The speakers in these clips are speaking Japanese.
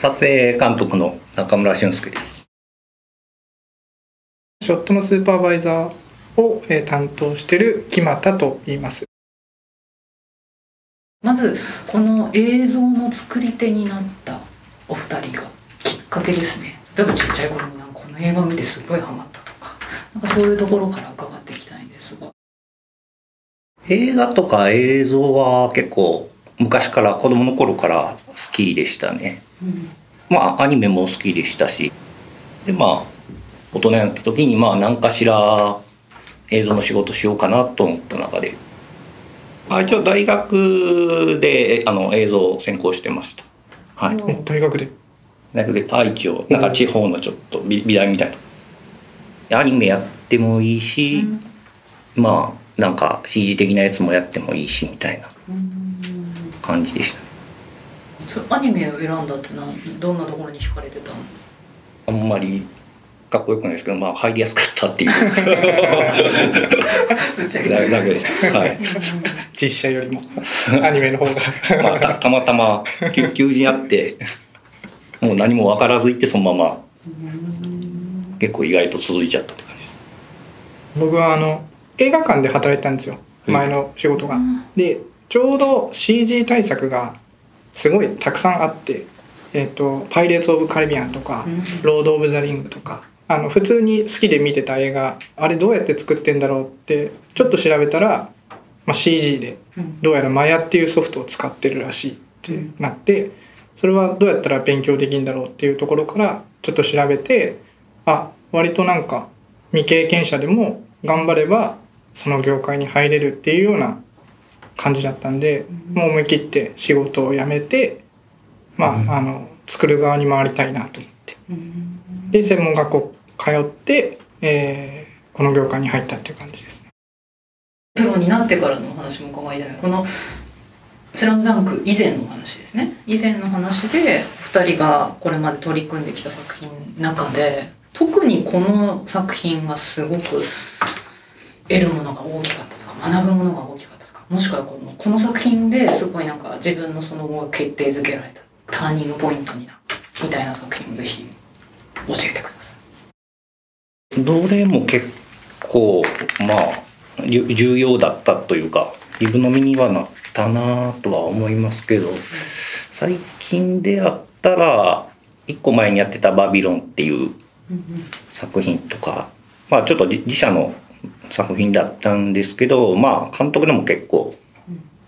撮影監督の中村俊介です。ショットのスーパーバイザーを、えー担当している木俣と言います。まずこの映像の作り手になったお二人がきっかけですね。例えばちっちゃい頃になんかこの映画を見てすごいハマったとかなんかそういうところから伺っていきたいんですが。映画とか映像は結構昔から子供の頃から好きでしたね。まあアニメも好きでしたし。でまあ大人になった時にまあ何かしら映像の仕事しようかなと思った中で。まあ一応大学であの映像を専攻してました。はい。大学で？大学で愛知をなんか地方のちょっと美美大みたいな。アニメやってもいいし、まあなんか CG 的なやつもやってもいいしみたいな感じでした。ねアニメを選んだってのはどんなところに惹かれてたの？あんまりかっこよくないですけどまあ入りやすかったっていう。はい。実写よりもアニメの方が。まあたたまたま休休時あってもう何も分からず行ってそのまま結構意外と続いちゃったって感じです。僕はあの映画館で働いてたんですよ。うん前の仕事が。でちょうど CG 対策がすごいたくさんあって「えー、とパイレーツ・オブ・カリビアン」とかうん「ロード・オブ・ザ・リング」とかあの普通に好きで見てた映画あれどうやって作ってんだろうってちょっと調べたら、まあ、CG でうん。どうやらマヤっていうソフトを使ってるらしいってなってそれはどうやったら勉強できるんだろうっていうところからちょっと調べてあ割となんか未経験者でも頑張ればその業界に入れるっていうような感じだったんでもう思い切って仕事を辞めてまあ,、うん。あの作る側に回りたいなと思って。うんで専門学校通って、えーこの業界に入ったっていう感じですね。プロになってからのお話も伺いたいこの「スラムダンク以前のお話ですね。以前の話で2人がこれまで取り組んできた作品の中で特にこの作品がすごく得るものが大きかったとか学ぶものが大きかったとかもしくはこのこの作品ですごいなんか自分のその後決定づけられたターニングポイントになったみたいな作品をぜひ教えてください。どれも結構まあ重要だったというか自分の身にはなったなとは思いますけど最近であったら一個前にやってた「バビロン」っていう作品とかまあちょっと自社の作品だったんですけどまあ監督でも結構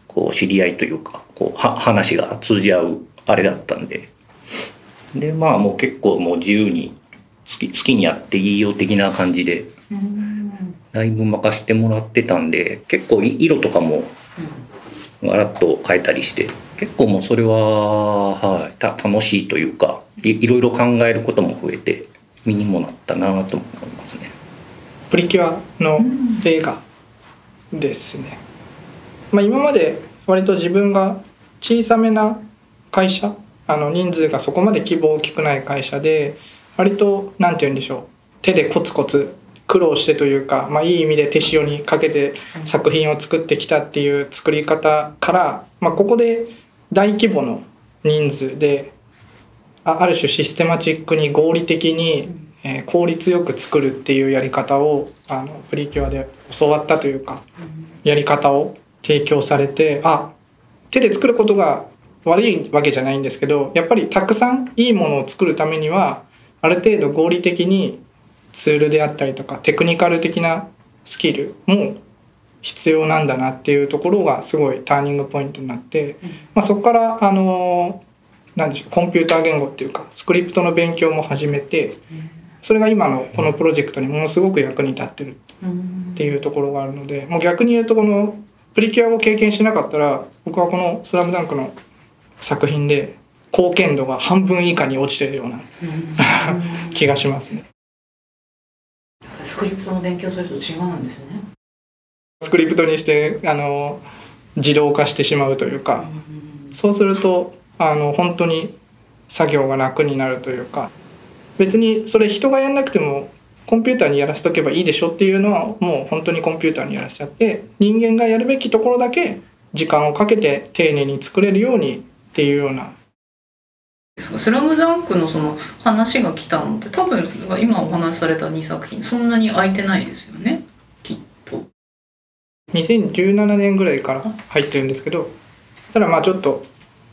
こう知り合いというかこうは話が通じ合うあれだったんで。でまあもう結構もう自由に好き好きにやっていいよ的な感じでだいぶ任してもらってたんで結構い色とかもガラッと変えたりして結構もうそれは、はい、た楽しいというかいいろいろ考えることも増えて身にもなったなと思いますね。プリキュアの映画ですね、まあ、今まで割と自分が小さめな会社あの人数がそこまで規模大きくない会社で割と何て言うんでしょう手でコツコツ苦労してというか、まあ、いい意味で手塩にかけて作品を作ってきたっていう作り方から、まあ、ここで大規模の人数であある種システマチックに合理的に、えー効率よく作るっていうやり方をあのプリキュアで教わったというかやり方を提供されてあ手で作ることが悪いわけじゃないんですけどやっぱりたくさんいいものを作るためにはある程度合理的にツールであったりとかテクニカル的なスキルも必要なんだなっていうところがすごいターニングポイントになって、まあ、そこからあのなんでしょうコンピューター言語っていうかスクリプトの勉強も始めてそれが今のこのプロジェクトにものすごく役に立ってるっていうところがあるのでもう逆に言うとこのプリキュアを経験しなかったら僕はこの「スラムダンクの作品で貢献度が半分以下に落ちてるような気がしますね。スクリプトの勉強すると違うんですね。スクリプトにしてあの自動化してしまうというかそうするとあの本当に作業が楽になるというか別にそれ人がやんなくてもコンピューターにやらせとけばいいでしょっていうのはもう本当にコンピューターにやらせちゃって人間がやるべきところだけ時間をかけて丁寧に作れるようにっていうような。スラムダンクのその話が来たのって多分今お話しされた2作品そんなに空いてないですよね？きっと。2017年ぐらいから入ってるんですけどただまあちょっと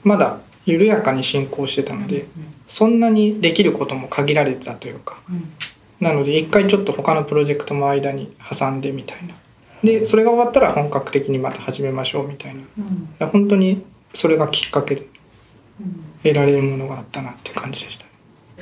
まだ緩やかに進行してたのでそんなにできることも限られてたというか。なので一回ちょっと他のプロジェクトも間に挟んでみたいな。でそれが終わったら本格的にまた始めましょうみたいな。本当にそれがきっかけで得られるものがあったなって感じでした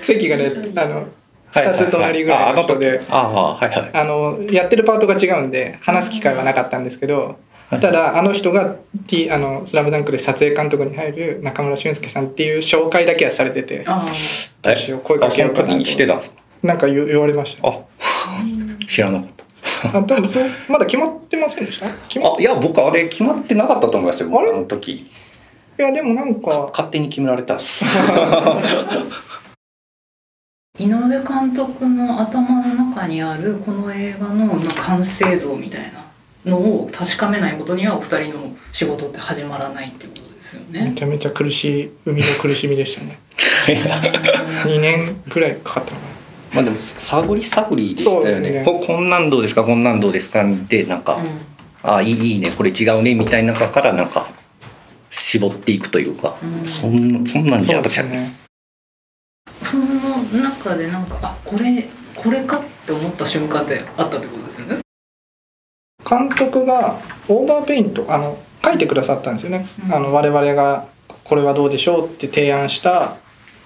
席がねあの2つ隣ぐらいの人でああはいはい。あのやってるパートが違うんで話す機会はなかったんですけどただあの人が「T あのスラムダンクで撮影監督に入る中村俊輔さんっていう紹介だけはされててあどうしよう声かけようかなと。してたなんか言言われました。あ。知らなかった。あ多分そうまだ決まってませんでした？決まあいや僕あれ決まってなかったと思いますよ僕あれ？あの時。いやでもなんか勝手に決められた。んです井上監督の頭の中にあるこの映画のまあ完成像みたいなのを確かめないことにはお二人の仕事って始まらないってことですよね。めちゃめちゃ苦しい生みの苦しみでしたね。2年くらいかかったのかまあでも探り探りでしたよね。そうですね。ここんなんどうですか？こんなんどうですか？でなんか、あいいいいね。これ違うね。みたいな中からなんか絞っていくというか、うん。そんそんなんなそうじゃ私はですね。その中でなんかあこれこれかって思った瞬間ってあったってこと？監督がオーバーペイントあの書いてくださったんですよね、うん。あの我々がこれはどうでしょうって提案した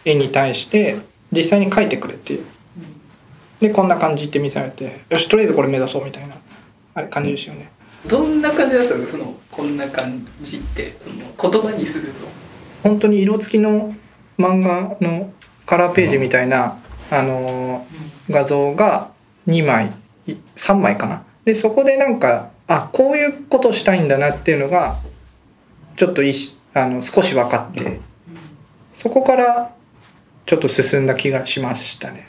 絵に対して実際に書いてくれっていう。でこんな感じって見せられてよしとりあえずこれ目指そうみたいなあれ感じですよね。どんな感じだったのそのこんな感じって。その言葉にすると。本当に色付きの漫画のカラーページみたいな、あのー画像が2枚い3枚かなでそこでなんかあこういうことしたいんだなっていうのがちょっといしあの少し分かってそこからちょっと進んだ気がしましたね。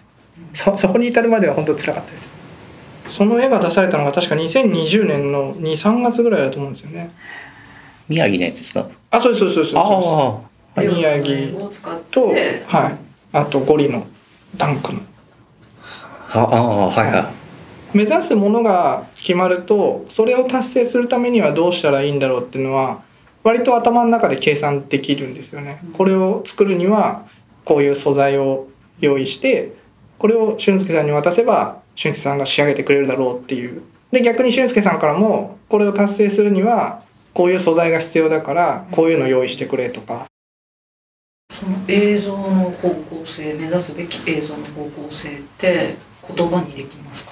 そそこに至るまでは本当辛かったです。その絵が出されたのが確か2020年の23月ぐらいだと思うんですよね。宮城のやつですか？あそうですそうそうです。ああ宮城を使って。と、はい、あとゴリのダンクの。ああはいはい目指すものが決まるとそれを達成するためにはどうしたらいいんだろうっていうのは割と頭の中で計算できるんですよね。これを作るにはこういう素材を用意してこれを俊介さんに渡せば俊介さんが仕上げてくれるだろうっていう。で逆に俊介さんからもこれを達成するにはこういう素材が必要だからこういうの用意してくれとかその映像の方向性目指すべき映像の方向性って言葉にできますか？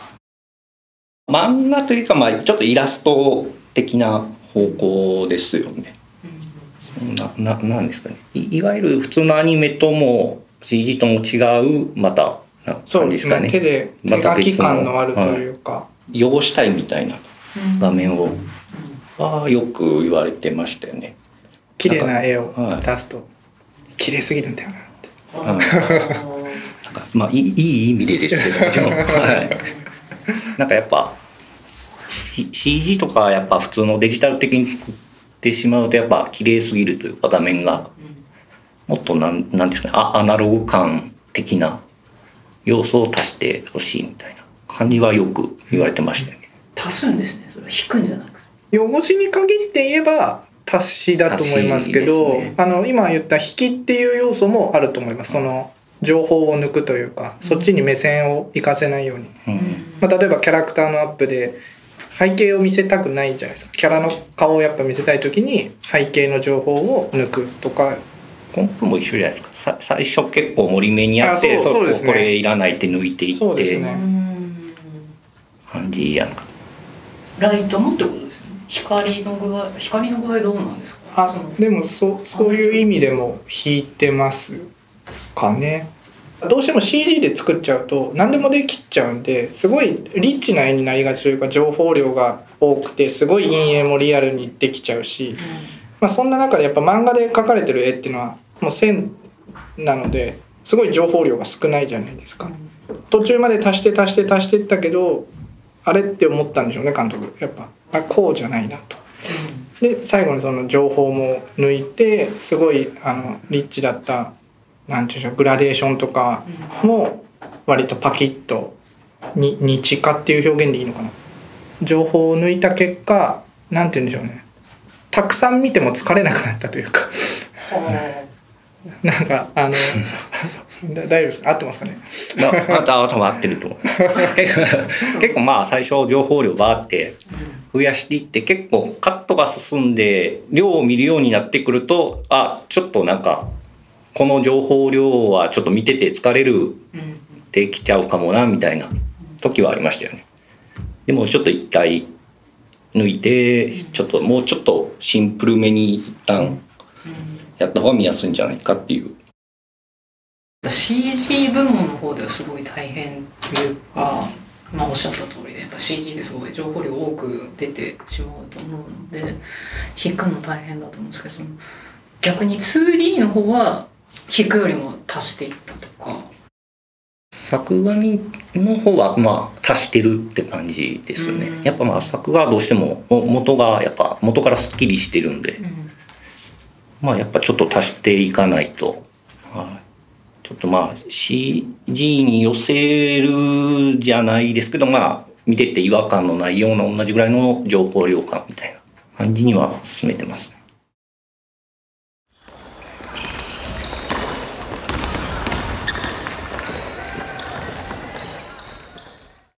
漫画というかまあちょっとイラスト的な方向ですよね。なななんですかね。いいわゆる普通のアニメとも CG とも違うまたなそうですかね。手で手書き感のあるというか、汚したいみたいな画面をはよく言われてましたよね。綺麗な絵をはい。出すと綺麗すぎるんだよなって。はい。なんかまあいいいい意味でですけど はい、なんかやっぱ CG とかやっぱ普通のデジタル的に作ってしまうとやっぱ綺麗すぎるというか画面が。もっとなんなんですかねあアナログ感的な要素を足してほしいみたいな感じはよく言われてましたよね。足すんですねそれは。引くんじゃなくて。汚しに限って言えば足しだと思いますけどね。あの今言った引きっていう要素もあると思います。その情報を抜くというかそっちに目線を活かせないように、うん。まあ、例えばキャラクターのアップで背景を見せたくないじゃないですか。キャラの顔をやっぱ見せたい時に背景の情報を抜くとか。コンプも一緒じゃないですか。さ最初結構盛り目にやってあそうそうですね。これいらないって抜いていって。そうですね。感じじゃんか。ライトもってことですよね。光の具合光の具合どうなんですか？あでもそそういう意味でも引いてますかねどうしても CG で作っちゃうと何でもできちゃうんですごいリッチな絵になりがちというか情報量が多くてすごい陰影もリアルにできちゃうし、まあ、そんな中でやっぱ漫画で描かれてる絵っていうのはもう線なのですごい情報量が少ないじゃないですか。途中まで足して足して足してったけどあれって思ったんでしょうね監督。やっぱあこうじゃないなと。で最後にその情報も抜いてすごいあのリッチだったなんていうんでしょうグラデーションとかも割とパキッとに日化っていう表現でいいのかな。情報を抜いた結果なんて言うんでしょうね。たくさん見ても疲れなくなったというか。なんかあのだ大丈夫ですか？合ってますかね？だまた多分合ってると。思う結構結構まあ最初情報量バーって増やしていって結構カットが進んで量を見るようになってくるとあちょっとなんかこの情報量はちょっと見てて疲れるうん。できちゃうかもなみたいな時はありましたよね。でもちょっと一回抜いてちょっともうちょっとシンプルめに一旦やった方が見やすいんじゃないかっていう。CG 部門の方ではすごい大変というか、まあ、おっしゃった通りでやっぱ CG ですごい情報量多く出てしまうと思うので引くの大変だと思うんですけど逆に 2D の方は引くよりも足していったとか。作画にの方はまあ足してるって感じですね、うん。やっぱまあ作画はどうしてもも元がやっぱ元からすっきりしてるんで。まあやっぱちょっと足していかないと、はい、ちょっとまあ CG に寄せるじゃないですけどまあ見てて違和感のないような同じぐらいの情報量感みたいな感じには進めてますね